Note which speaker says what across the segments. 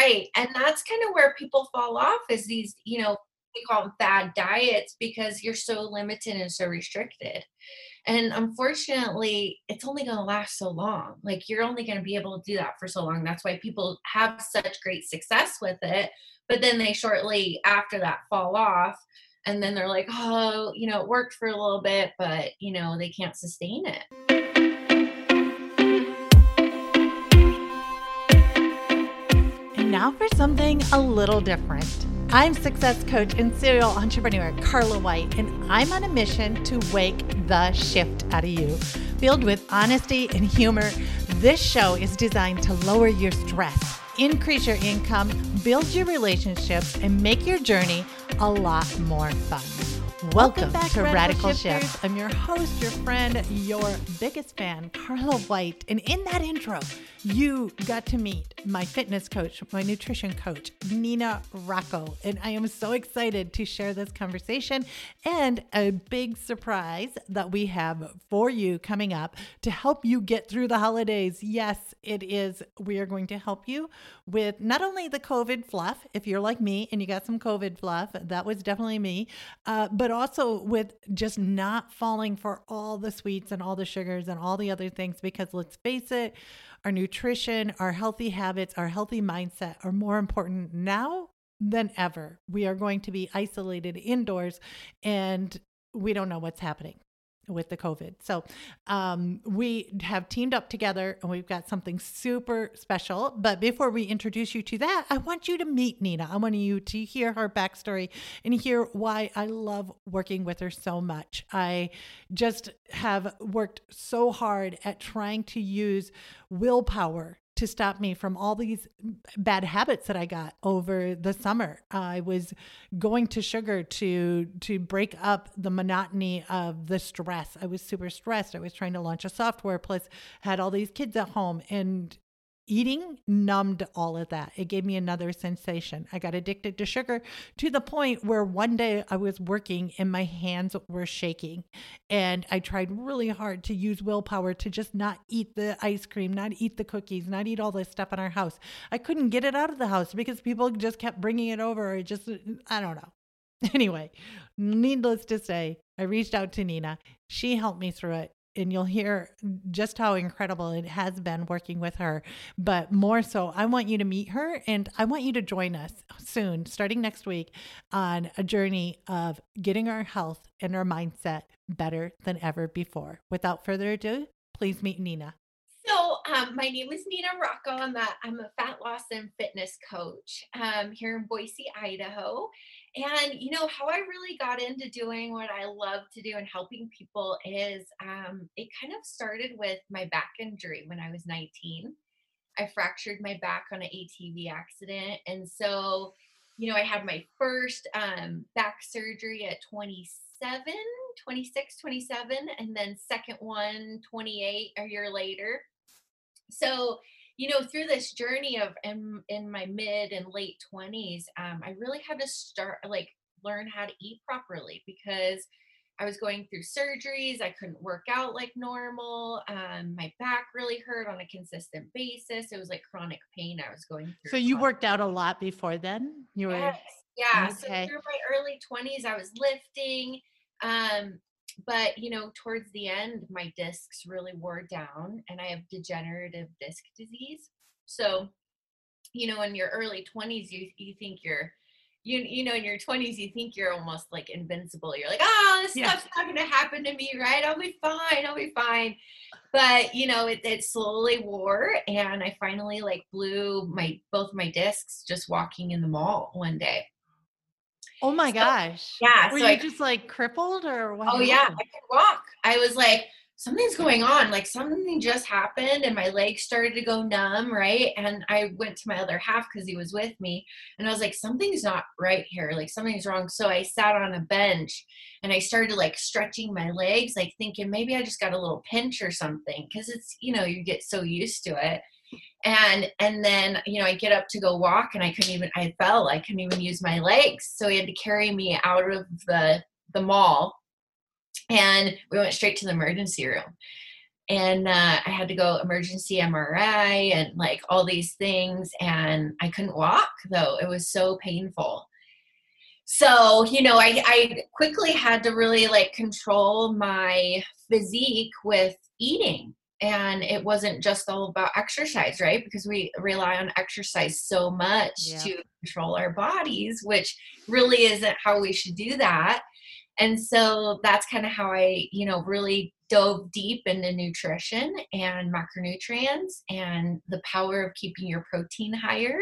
Speaker 1: Right. And that's kind of where people fall off is these, you know, we call them fad diets because you're so limited and so restricted. And unfortunately, it's only going to last so long. Like you're only going to be able to do that for so long. That's why people have such great success with it. But then they shortly after that fall off. And then they're like, oh, you know, it worked for a little bit, but, you know, they can't sustain it.
Speaker 2: Now for something a little different. I'm success coach and serial entrepreneur Carla White, and I'm on a mission to wake the shift out of you. Filled with honesty and humor, this show is designed to lower your stress, increase your income, build your relationships, and make your journey a lot more fun. Welcome, Welcome back, to Radical, Radical Shift. I'm your host, your friend, your biggest fan, Carla White. And in that intro, you got to meet my fitness coach, my nutrition coach, Nina Rocco. And I am so excited to share this conversation and a big surprise that we have for you coming up to help you get through the holidays. Yes, it is. We are going to help you with not only the COVID fluff, if you're like me and you got some COVID fluff, that was definitely me, uh, but also with just not falling for all the sweets and all the sugars and all the other things, because let's face it, our nutrition, our healthy habits, our healthy mindset are more important now than ever. We are going to be isolated indoors and we don't know what's happening with the COVID. So um, we have teamed up together and we've got something super special. But before we introduce you to that, I want you to meet Nina. I want you to hear her backstory and hear why I love working with her so much. I just have worked so hard at trying to use willpower to stop me from all these bad habits that I got over the summer. I was going to sugar to to break up the monotony of the stress. I was super stressed. I was trying to launch a software plus had all these kids at home and eating numbed all of that. It gave me another sensation. I got addicted to sugar to the point where one day I was working and my hands were shaking. And I tried really hard to use willpower to just not eat the ice cream, not eat the cookies, not eat all this stuff in our house. I couldn't get it out of the house because people just kept bringing it over. It just, I don't know. Anyway, needless to say, I reached out to Nina. She helped me through it and you'll hear just how incredible it has been working with her. But more so, I want you to meet her and I want you to join us soon, starting next week, on a journey of getting our health and our mindset better than ever before. Without further ado, please meet Nina.
Speaker 1: So, um, my name is Nina Rocco. I'm a, I'm a fat loss and fitness coach um, here in Boise, Idaho. And you know how I really got into doing what I love to do and helping people is um, it kind of started with my back injury when I was 19. I fractured my back on an ATV accident, and so you know I had my first um, back surgery at 27, 26, 27, and then second one 28 a year later. So you know through this journey of in, in my mid and late 20s um, i really had to start like learn how to eat properly because i was going through surgeries i couldn't work out like normal um, my back really hurt on a consistent basis it was like chronic pain i was going through
Speaker 2: so you worked out a lot before then
Speaker 1: you were yes. yeah okay. so through my early 20s i was lifting um, but you know towards the end my discs really wore down and i have degenerative disc disease. So you know in your early 20s you you think you're you you know in your 20s you think you're almost like invincible. You're like oh this yeah. stuff's not going to happen to me right? I'll be fine i'll be fine. But you know it, it slowly wore and i finally like blew my both my discs just walking in the mall one day
Speaker 2: Oh my so, gosh.
Speaker 1: Yeah.
Speaker 2: Were so you I, just like crippled or
Speaker 1: what? Oh yeah, I could walk. I was like, something's going on. Like something just happened and my legs started to go numb, right? And I went to my other half because he was with me and I was like, something's not right here. Like something's wrong. So I sat on a bench and I started like stretching my legs, like thinking maybe I just got a little pinch or something. Cause it's, you know, you get so used to it and and then you know i get up to go walk and i couldn't even i fell i couldn't even use my legs so he had to carry me out of the the mall and we went straight to the emergency room and uh, I had to go emergency MRI and like all these things. And I couldn't walk though. It was so painful. So, you know, I, I quickly had to really like control my physique with eating. And it wasn't just all about exercise, right? Because we rely on exercise so much yeah. to control our bodies, which really isn't how we should do that. And so that's kind of how I, you know, really dove deep into nutrition and macronutrients and the power of keeping your protein higher.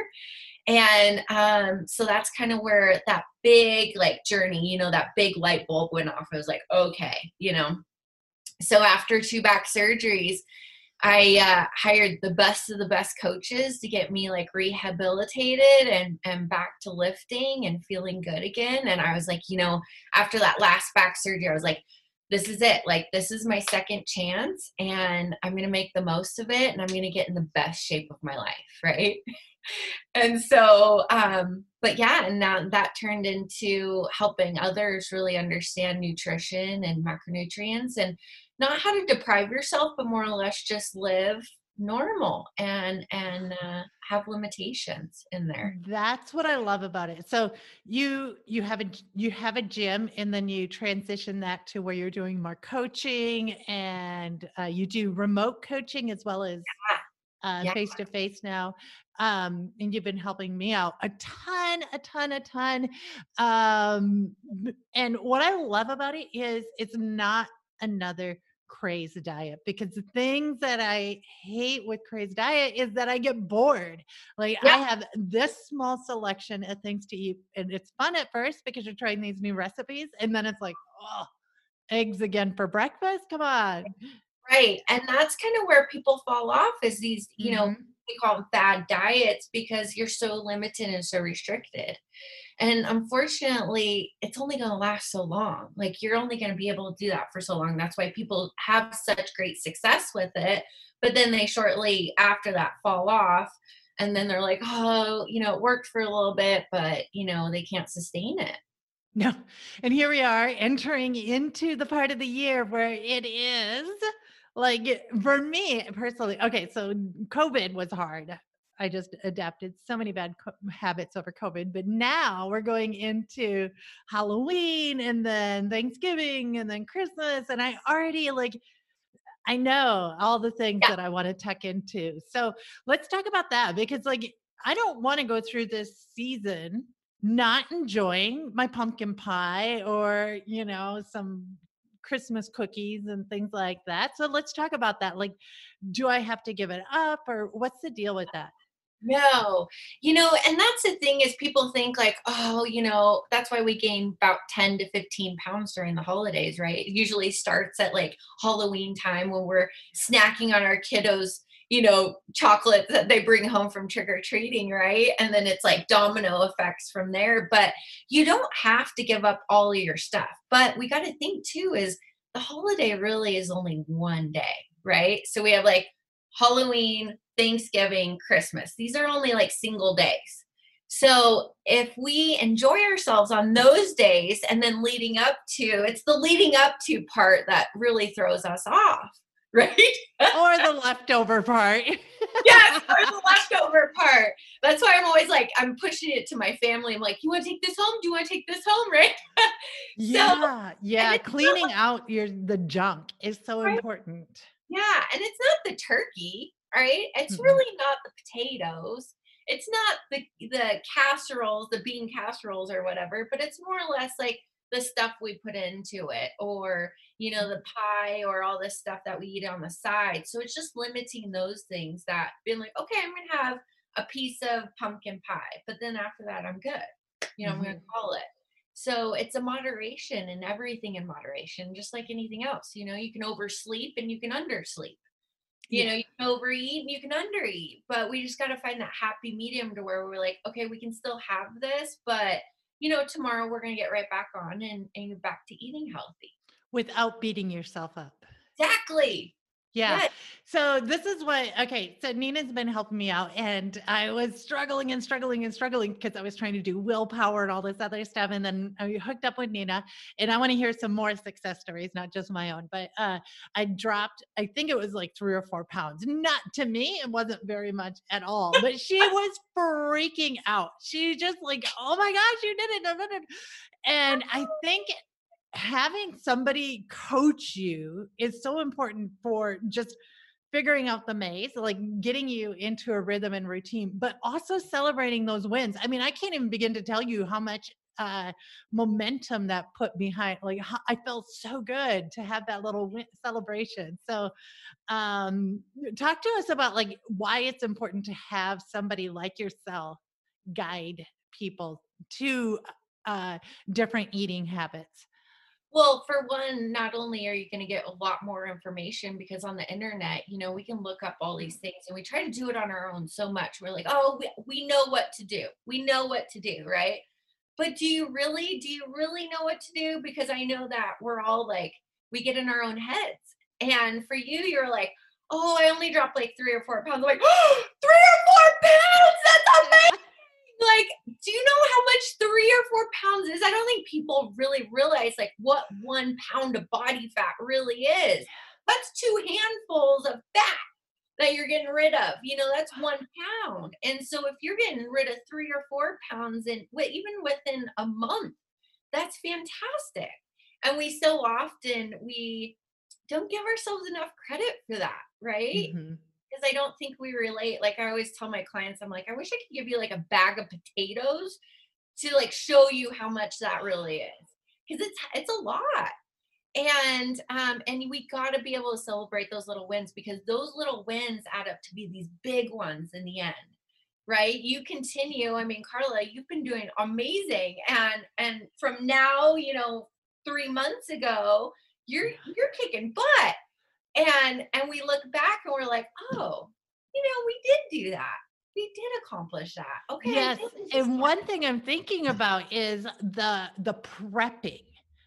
Speaker 1: And um, so that's kind of where that big like journey, you know, that big light bulb went off. I was like, okay, you know. So after two back surgeries, I uh, hired the best of the best coaches to get me like rehabilitated and and back to lifting and feeling good again. And I was like, you know, after that last back surgery, I was like, this is it. Like this is my second chance, and I'm gonna make the most of it, and I'm gonna get in the best shape of my life, right? and so, um, but yeah, and that, that turned into helping others really understand nutrition and macronutrients and not how to deprive yourself, but more or less just live normal and and uh, have limitations in there.
Speaker 2: That's what i love about it. So you you have a you have a gym and then you transition that to where you're doing more coaching and uh, you do remote coaching as well as face to face now. Um, and you've been helping me out a ton a ton a ton. Um, and what i love about it is it's not another craze diet because the things that I hate with craze diet is that I get bored. Like yeah. I have this small selection of things to eat and it's fun at first because you're trying these new recipes and then it's like, oh, eggs again for breakfast? Come on.
Speaker 1: Right. And that's kind of where people fall off is these, you mm-hmm. We call them fad diets because you're so limited and so restricted. And unfortunately, it's only going to last so long. Like you're only going to be able to do that for so long. That's why people have such great success with it. But then they shortly after that fall off. And then they're like, oh, you know, it worked for a little bit, but, you know, they can't sustain it.
Speaker 2: No. And here we are entering into the part of the year where it is like for me personally. Okay. So COVID was hard. I just adapted so many bad co- habits over COVID. But now we're going into Halloween and then Thanksgiving and then Christmas. And I already like, I know all the things yeah. that I want to tuck into. So let's talk about that because, like, I don't want to go through this season not enjoying my pumpkin pie or, you know, some Christmas cookies and things like that. So let's talk about that. Like, do I have to give it up or what's the deal with that?
Speaker 1: No, you know, and that's the thing is people think like, oh, you know, that's why we gain about 10 to 15 pounds during the holidays, right? It usually starts at like Halloween time when we're snacking on our kiddos, you know, chocolate that they bring home from trick or treating, right? And then it's like domino effects from there. But you don't have to give up all of your stuff. But we got to think too is the holiday really is only one day, right? So we have like Halloween, Thanksgiving, Christmas. These are only like single days. So if we enjoy ourselves on those days and then leading up to, it's the leading up to part that really throws us off, right?
Speaker 2: or the leftover part.
Speaker 1: yes, or the leftover part. That's why I'm always like, I'm pushing it to my family. I'm like, you want to take this home? Do you want to take this home? Right?
Speaker 2: yeah, so, yeah. Cleaning out your the junk is so right? important.
Speaker 1: Yeah, and it's not the turkey, right? It's mm-hmm. really not the potatoes. It's not the the casseroles, the bean casseroles or whatever, but it's more or less like the stuff we put into it or you know the pie or all this stuff that we eat on the side so it's just limiting those things that being like okay i'm gonna have a piece of pumpkin pie but then after that i'm good you know mm-hmm. i'm gonna mm-hmm. call it so it's a moderation and everything in moderation, just like anything else. You know, you can oversleep and you can undersleep. You know, you can overeat and you can undereat. But we just got to find that happy medium to where we're like, okay, we can still have this, but you know, tomorrow we're going to get right back on and, and back to eating healthy
Speaker 2: without beating yourself up.
Speaker 1: Exactly.
Speaker 2: Yeah. So this is what okay, so Nina's been helping me out and I was struggling and struggling and struggling because I was trying to do willpower and all this other stuff and then I hooked up with Nina and I want to hear some more success stories, not just my own, but uh I dropped I think it was like 3 or 4 pounds. Not to me, it wasn't very much at all, but she was freaking out. She just like, "Oh my gosh, you did it." And I think having somebody coach you is so important for just figuring out the maze, like getting you into a rhythm and routine, but also celebrating those wins. I mean, I can't even begin to tell you how much uh, momentum that put behind. Like, I felt so good to have that little win- celebration. So, um, talk to us about like why it's important to have somebody like yourself guide people to uh, different eating habits.
Speaker 1: Well, for one, not only are you going to get a lot more information because on the internet, you know, we can look up all these mm-hmm. things and we try to do it on our own so much. We're like, oh, we, we know what to do. We know what to do, right? But do you really, do you really know what to do? Because I know that we're all like, we get in our own heads. And for you, you're like, oh, I only dropped like three or four pounds. I'm like, oh, three or four pounds. That's amazing like, do you know how much three or four pounds is? I don't think people really realize like what one pound of body fat really is. That's two handfuls of fat that you're getting rid of. You know, that's one pound. And so if you're getting rid of three or four pounds and even within a month, that's fantastic. And we so often we don't give ourselves enough credit for that, right? Mm-hmm because I don't think we relate. Like I always tell my clients, I'm like, I wish I could give you like a bag of potatoes to like show you how much that really is. Because it's it's a lot. And um, and we gotta be able to celebrate those little wins because those little wins add up to be these big ones in the end. Right. You continue. I mean, Carla, you've been doing amazing. And and from now, you know, three months ago, you're you're kicking butt and and we look back and we're like oh you know we did do that. We did accomplish that. Okay
Speaker 2: yes and one thing i'm thinking about is the the prepping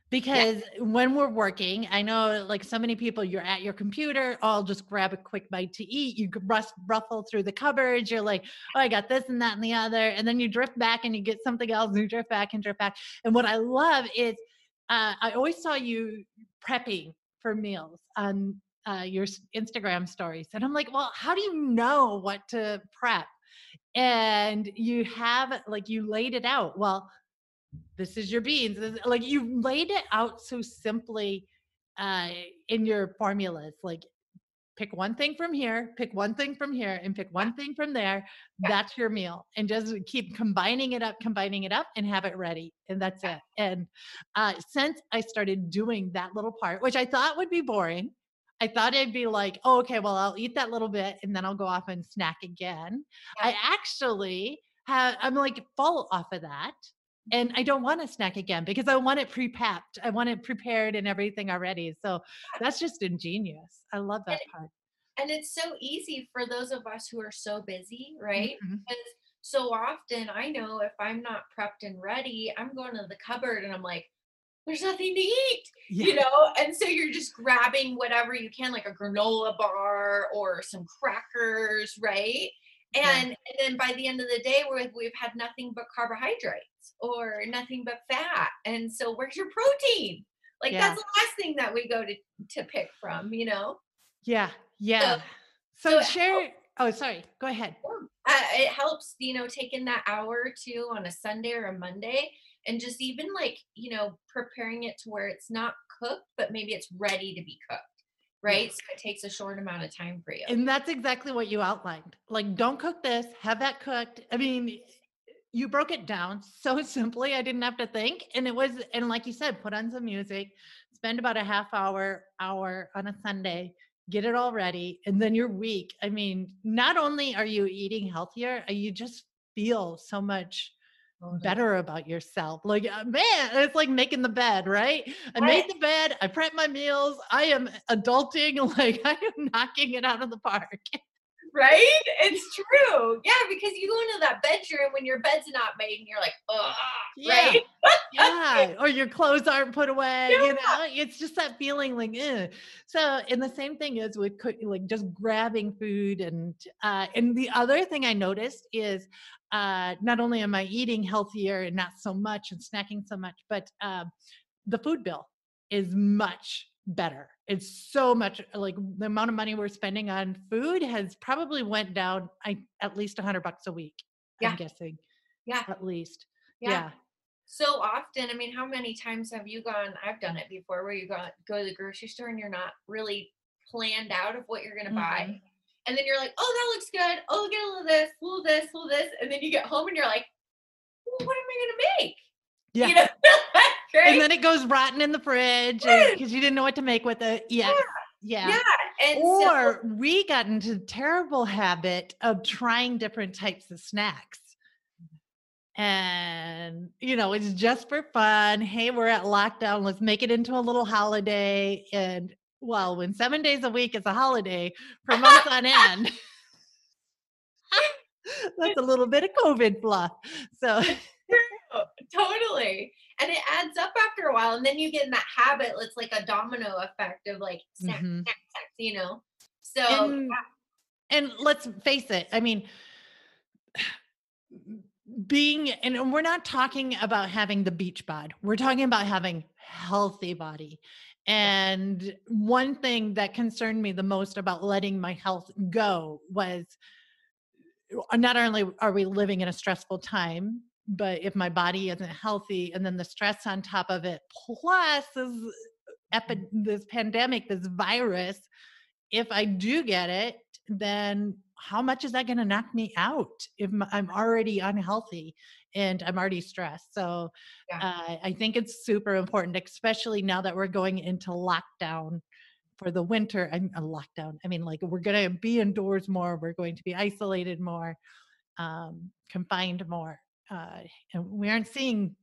Speaker 2: because yes. when we're working i know like so many people you're at your computer i'll just grab a quick bite to eat you rust, ruffle through the cupboards you're like oh i got this and that and the other and then you drift back and you get something else and you drift back and drift back and what i love is uh, i always saw you prepping for meals on uh, your Instagram stories. And I'm like, well, how do you know what to prep? And you have like you laid it out. Well, this is your beans. Like you laid it out so simply uh, in your formulas. Like pick one thing from here, pick one thing from here, and pick one thing from there. That's your meal. And just keep combining it up, combining it up, and have it ready. And that's it. And uh, since I started doing that little part, which I thought would be boring, I thought I'd be like, oh, okay, well, I'll eat that little bit and then I'll go off and snack again. Yeah. I actually have, I'm like full off of that. And I don't want to snack again because I want it pre-packed. I want it prepared and everything already. So that's just ingenious. I love that
Speaker 1: and,
Speaker 2: part.
Speaker 1: And it's so easy for those of us who are so busy, right? Mm-hmm. Because so often I know if I'm not prepped and ready, I'm going to the cupboard and I'm like, there's nothing to eat, yeah. you know? And so you're just grabbing whatever you can, like a granola bar or some crackers, right? And, yeah. and then by the end of the day, we've, we've had nothing but carbohydrates or nothing but fat. And so where's your protein? Like yeah. that's the last thing that we go to, to pick from, you know?
Speaker 2: Yeah. Yeah. So, so, so share. Oh, sorry. Go ahead.
Speaker 1: Uh, it helps, you know, taking that hour or two on a Sunday or a Monday and just even like you know preparing it to where it's not cooked but maybe it's ready to be cooked right? So it takes a short amount of time for you.
Speaker 2: And that's exactly what you outlined like don't cook this have that cooked. I mean you broke it down so simply i didn't have to think and it was and like you said put on some music spend about a half hour hour on a sunday get it all ready and then your week i mean not only are you eating healthier uh, you just feel so much better about yourself. Like, uh, man, it's like making the bed, right? I right. made the bed, I prep my meals, I am adulting, like, I am knocking it out of the park.
Speaker 1: right? It's true. Yeah, because you go into that bedroom when your bed's not made and you're like, oh, yeah. right?
Speaker 2: yeah, or your clothes aren't put away. Yeah. You know, it's just that feeling like, Ugh. so. And the same thing is with like just grabbing food, and uh, and the other thing I noticed is uh, not only am I eating healthier and not so much and snacking so much, but uh, the food bill is much better. It's so much like the amount of money we're spending on food has probably went down I, at least a hundred bucks a week. Yeah. I'm guessing.
Speaker 1: Yeah.
Speaker 2: At least.
Speaker 1: Yeah. yeah. So often, I mean, how many times have you gone? I've done it before where you go go to the grocery store and you're not really planned out of what you're gonna mm-hmm. buy. And then you're like, oh, that looks good. Oh, get a little this, a little this, a little this. And then you get home and you're like, well, what am I gonna make?
Speaker 2: Yeah. You know? And then it goes rotten in the fridge because you didn't know what to make with it. Yeah. Yeah.
Speaker 1: Yeah.
Speaker 2: And or so- we got into the terrible habit of trying different types of snacks. And, you know, it's just for fun. Hey, we're at lockdown. Let's make it into a little holiday. And well, when seven days a week is a holiday for months on end, that's a little bit of COVID fluff. So
Speaker 1: totally. And it adds up after a while. And then you get in that habit. It's like a domino effect of like snack, mm-hmm. snack, snack, you know? So,
Speaker 2: and, yeah. and let's face it. I mean, being, and we're not talking about having the beach bod. We're talking about having healthy body. And one thing that concerned me the most about letting my health go was not only are we living in a stressful time but if my body isn't healthy and then the stress on top of it plus this epi- mm-hmm. this pandemic this virus if i do get it then how much is that going to knock me out if i'm already unhealthy and i'm already stressed so yeah. uh, i think it's super important especially now that we're going into lockdown for the winter i'm a lockdown i mean like we're going to be indoors more we're going to be isolated more um, confined more uh, and we aren't seeing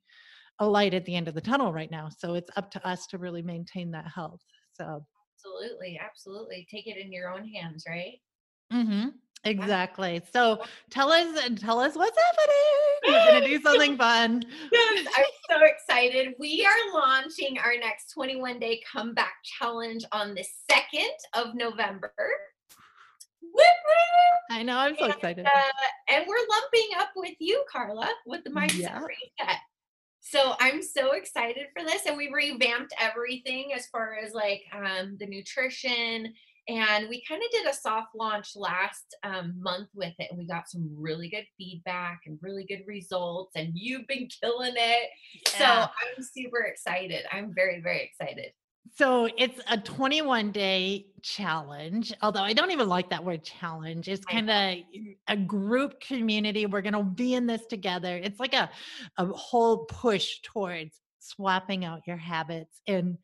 Speaker 2: a light at the end of the tunnel right now. So it's up to us to really maintain that health. So
Speaker 1: absolutely, absolutely, take it in your own hands, right?
Speaker 2: Mm-hmm. Exactly. So tell us and tell us what's happening. We're gonna do something fun.
Speaker 1: Yes, I'm so excited. We are launching our next 21 day comeback challenge on the 2nd of November.
Speaker 2: I know, I'm so and, excited.
Speaker 1: Uh, and we're lumping up with you, Carla, with the mindset yeah. reset. So I'm so excited for this. And we revamped everything as far as like um, the nutrition. And we kind of did a soft launch last um, month with it. And we got some really good feedback and really good results. And you've been killing it. Yeah. So I'm super excited. I'm very, very excited.
Speaker 2: So it's a 21 day challenge, although I don't even like that word challenge. It's kind of a group community. We're going to be in this together. It's like a, a whole push towards swapping out your habits. And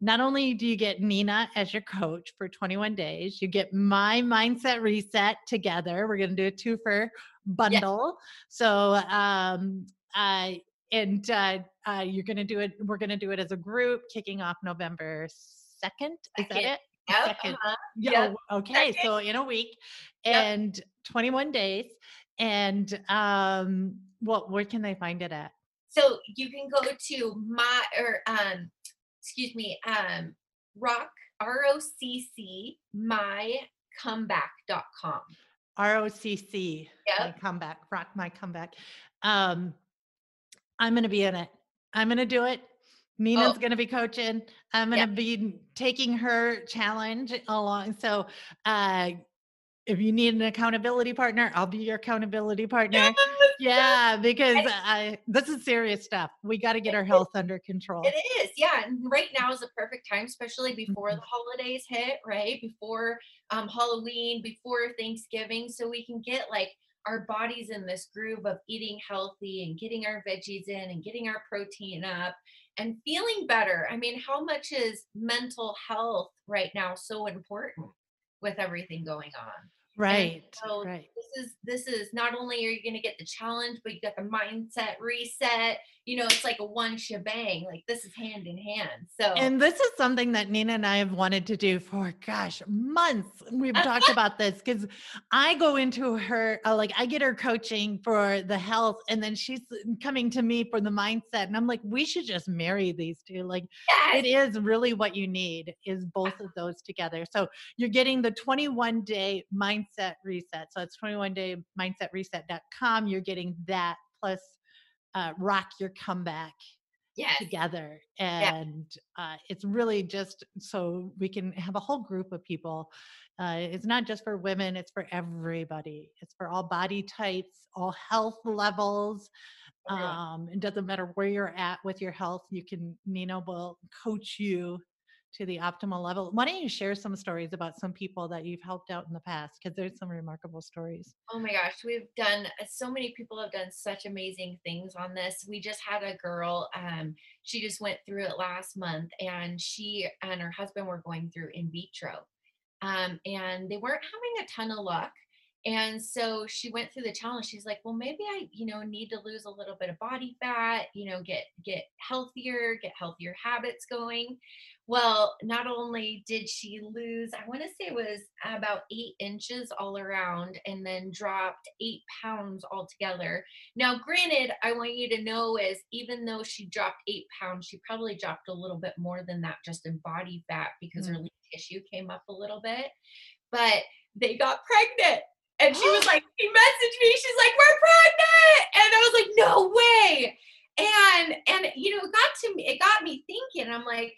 Speaker 2: not only do you get Nina as your coach for 21 days, you get my mindset reset together. We're going to do a two for bundle. Yes. So, um, I, and uh, uh, you're going to do it. We're going to do it as a group, kicking off November second. Is that it?
Speaker 1: Yep, uh-huh.
Speaker 2: Yeah. Yep. Okay. Second. So in a week, and yep. 21 days, and um, well, where can they find it at?
Speaker 1: So you can go to my or um, excuse me, um, rock r o c c my comeback.com.
Speaker 2: R O C C. Yeah. Comeback. Rock my comeback. Um, I'm going to be in it. I'm going to do it. Nina's oh. going to be coaching. I'm going to yep. be taking her challenge along. So, uh, if you need an accountability partner, I'll be your accountability partner. Yeah, because I, this is serious stuff. We got to get our health under control.
Speaker 1: It is. Yeah. And right now is the perfect time, especially before mm-hmm. the holidays hit, right? Before um, Halloween, before Thanksgiving. So we can get like our bodies in this groove of eating healthy and getting our veggies in and getting our protein up and feeling better. I mean, how much is mental health right now so important with everything going on?
Speaker 2: Right.
Speaker 1: so
Speaker 2: Right.
Speaker 1: this is this is not only are you going to get the challenge, but you got the mindset reset. You know, it's like a one shebang. Like this is hand in hand. So
Speaker 2: And this is something that Nina and I have wanted to do for gosh, months. We've talked about this because I go into her, uh, like, I get her coaching for the health, and then she's coming to me for the mindset. And I'm like, we should just marry these two. Like,
Speaker 1: yes,
Speaker 2: it is really what you need is both of those together. So you're getting the 21 day mindset reset. So it's 21 day mindset reset.com. You're getting that plus uh, rock your comeback
Speaker 1: yes,
Speaker 2: together and uh, it's really just so we can have a whole group of people uh, it's not just for women it's for everybody it's for all body types all health levels um, it doesn't matter where you're at with your health you can nina will coach you to the optimal level why don't you share some stories about some people that you've helped out in the past because there's some remarkable stories
Speaker 1: Oh my gosh, we've done uh, so many people have done such amazing things on this. We just had a girl, um, she just went through it last month and she and her husband were going through in vitro. Um, and they weren't having a ton of luck. And so she went through the challenge. She's like, well, maybe I, you know, need to lose a little bit of body fat, you know, get get healthier, get healthier habits going. Well, not only did she lose, I want to say it was about eight inches all around and then dropped eight pounds altogether. Now, granted, I want you to know is even though she dropped eight pounds, she probably dropped a little bit more than that just in body fat because her
Speaker 2: Mm.
Speaker 1: lean tissue came up a little bit. But they got pregnant. And she was like, she messaged me, she's like, we're pregnant. And I was like, no way. And and you know, it got to me, it got me thinking. I'm like,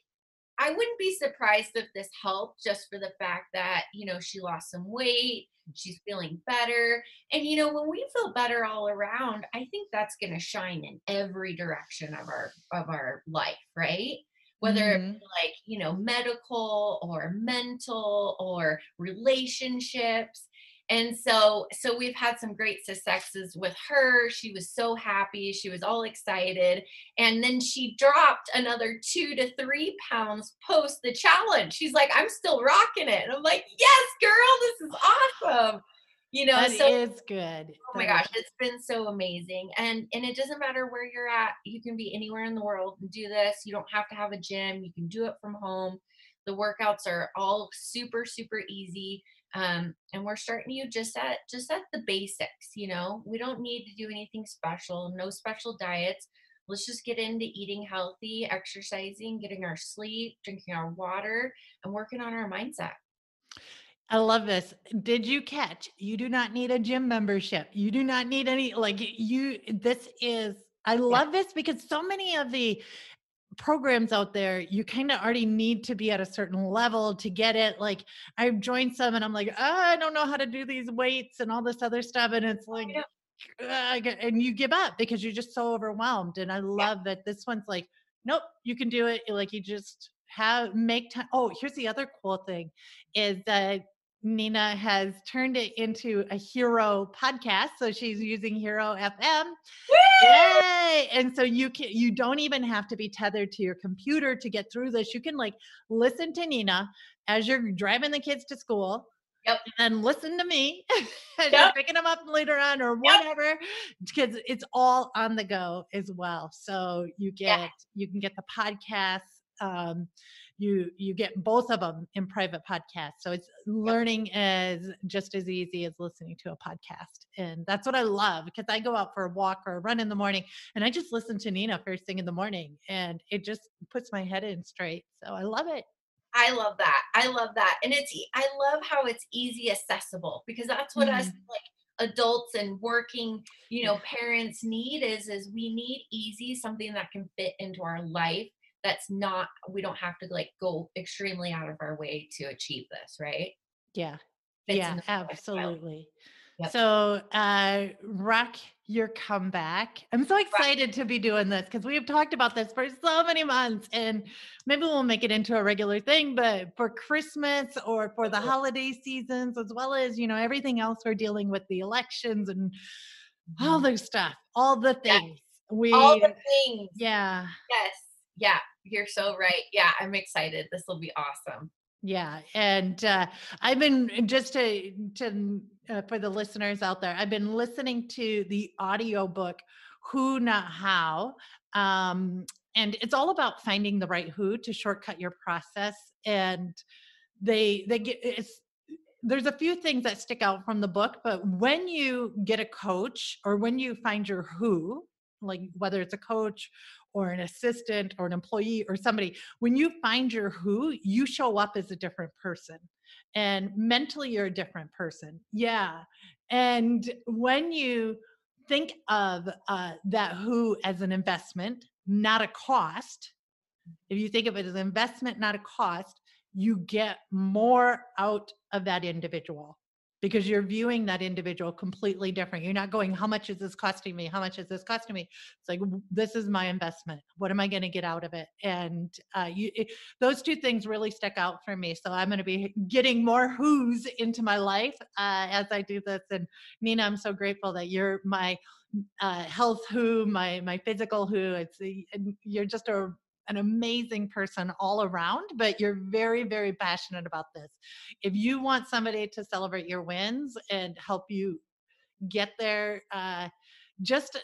Speaker 1: I wouldn't be surprised if this helped just for the fact that, you know, she lost some weight, she's feeling better. And, you know, when we feel better all around, I think that's going to shine in every direction of our, of our life, right? Whether it
Speaker 2: Mhm.
Speaker 1: be like, you know, medical or mental or relationships. And so, so we've had some great successes with her. She was so happy. She was all excited. And then she dropped another two to three pounds post the challenge. She's like, I'm still rocking it. And I'm like, yes, girl, this is awesome. You know,
Speaker 2: That
Speaker 1: so
Speaker 2: is good
Speaker 1: oh my gosh, it's been so amazing. And and it doesn't matter where you're at. You can be anywhere in the world and do this. You don't have to have a gym. You can do it from home. The workouts are all super, super easy. Um, and we're starting you just at just at the basics, you know. We don't need to do anything special, no special diets let's just get into eating healthy, exercising, getting our sleep, drinking our water, and working on our mindset.
Speaker 2: I love this. Did you catch? You do not need a gym membership. You do not need any, like, you, this is, I
Speaker 1: Yeah.
Speaker 2: love this because so many of the programs out there, you kind of already need to be at a certain level to get it. Like, I've joined some and I'm like, "Ah, I don't know how to do these weights and all this other stuff. And it's like,
Speaker 1: Yeah.
Speaker 2: "Ah," and you give up because you're just so overwhelmed. And I love that this one's like, nope, you can do it. Like, you just have, make time. Oh, here's the other cool thing is that Nina has turned it into a hero podcast. So she's using Hero FM. Yay! And so you can you don't even have to be tethered to your computer to get through this. You can like listen to Nina as you're driving the kids to school.
Speaker 1: Yep.
Speaker 2: And listen to me as you're
Speaker 1: Yep.
Speaker 2: picking them up later on or whatever. Because it's all on the go as well. So you get
Speaker 1: Yeah.
Speaker 2: you can get the podcast. Um, you you get both of them in private podcasts so it's learning is just as easy as listening to a podcast and that's what i love because i go out for a walk or a run in the morning and i just listen to nina first thing in the morning and it just puts my head in straight so i love it
Speaker 1: I love that. I love that. And it's I love how it's easy accessible because that's what us
Speaker 2: Mhm.
Speaker 1: like adults and working, you know, parents need is is we need easy something that can fit into our life that's not we don't have to like go extremely out of our way to achieve this, right?
Speaker 2: yeah
Speaker 1: Fits
Speaker 2: yeah
Speaker 1: into our lifestyle.
Speaker 2: absolutely
Speaker 1: Yep.
Speaker 2: so uh rock your comeback i'm so excited to be doing this because we've talked about this for so many months and maybe we'll make it into a regular thing but for christmas or for the holiday seasons as well as you know everything else we're dealing with the elections and all
Speaker 1: Mhm.
Speaker 2: the stuff all the
Speaker 1: Yeah.
Speaker 2: things we
Speaker 1: All the things.
Speaker 2: yeah
Speaker 1: Yes. Yeah. You're so right. Yeah, I'm excited. This will be awesome.
Speaker 2: Yeah, and uh, I've been just to to uh, for the listeners out there, I've been listening to the audio book "Who Not How," um, and it's all about finding the right who to shortcut your process. And they they get it's there's a few things that stick out from the book, but when you get a coach or when you find your who, like whether it's a coach or an assistant or an employee or somebody, when you find your who, you show up as a different person. And mentally, you're a different person. Yeah. And when you think of uh, that who as an investment, not a cost, if you think of it as an investment, not a cost, you get more out of that individual because you're viewing that individual completely different. You're not going, how much is this costing me? How much is this costing me? It's like, this is my investment. What am I going to get out of it? And uh, you, it, those two things really stuck out for me. So I'm going to be getting more who's into my life uh, as I do this. And Nina, I'm so grateful that you're my uh, health who, my my physical who. It's you're just a an amazing person all around, but you're very, very passionate about this. If you want somebody to celebrate your wins and help you get there, uh, just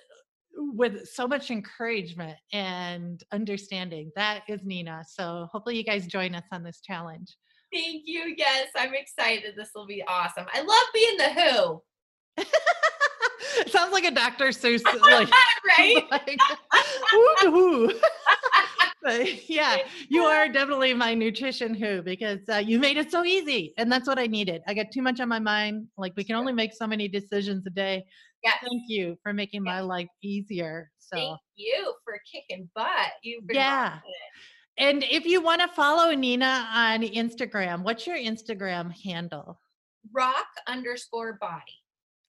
Speaker 2: with so much encouragement and understanding, that is Nina. So hopefully you guys join us on this challenge.
Speaker 1: Thank you. Yes, I'm excited. This will be awesome. I love being the
Speaker 2: who. Sounds like a Dr. Seuss, like,
Speaker 1: right? Like,
Speaker 2: woo but yeah, you are definitely my nutrition who because uh, you made it so easy, and that's what I needed. I got too much on my mind. Like we can only make so many decisions a day.
Speaker 1: Yeah.
Speaker 2: Thank you for making my life easier. So
Speaker 1: thank you for kicking butt. You've
Speaker 2: yeah. And if you want to follow Nina on Instagram, what's your Instagram handle?
Speaker 1: Rock underscore body.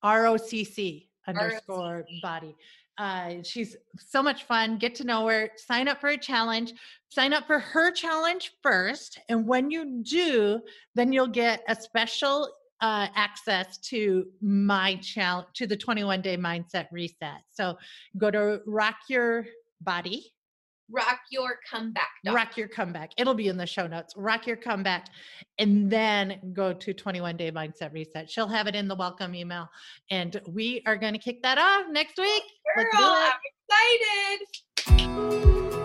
Speaker 2: R O C C underscore body. Uh, she's so much fun. Get to know her. Sign up for a challenge. Sign up for her challenge first. And when you do, then you'll get a special uh, access to my challenge, to the 21 day mindset reset. So go to Rock Your Body
Speaker 1: rock your comeback.
Speaker 2: Rock your comeback. It'll be in the show notes. Rock your comeback. And then go to 21 day mindset reset. She'll have it in the welcome email. And we are going to kick that off next week.
Speaker 1: Girl, I'm excited.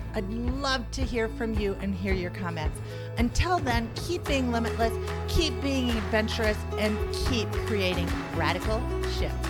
Speaker 2: I'd love to hear from you and hear your comments. Until then, keep being limitless, keep being adventurous, and keep creating radical shifts.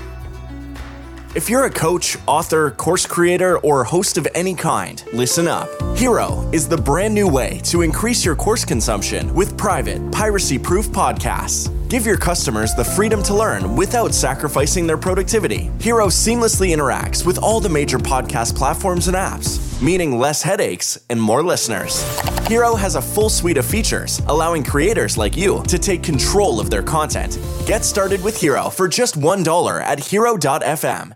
Speaker 3: If you're a coach, author, course creator, or host of any kind, listen up. Hero is the brand new way to increase your course consumption with private, piracy proof podcasts. Give your customers the freedom to learn without sacrificing their productivity. Hero seamlessly interacts with all the major podcast platforms and apps, meaning less headaches and more listeners. Hero has a full suite of features, allowing creators like you to take control of their content. Get started with Hero for just $1 at hero.fm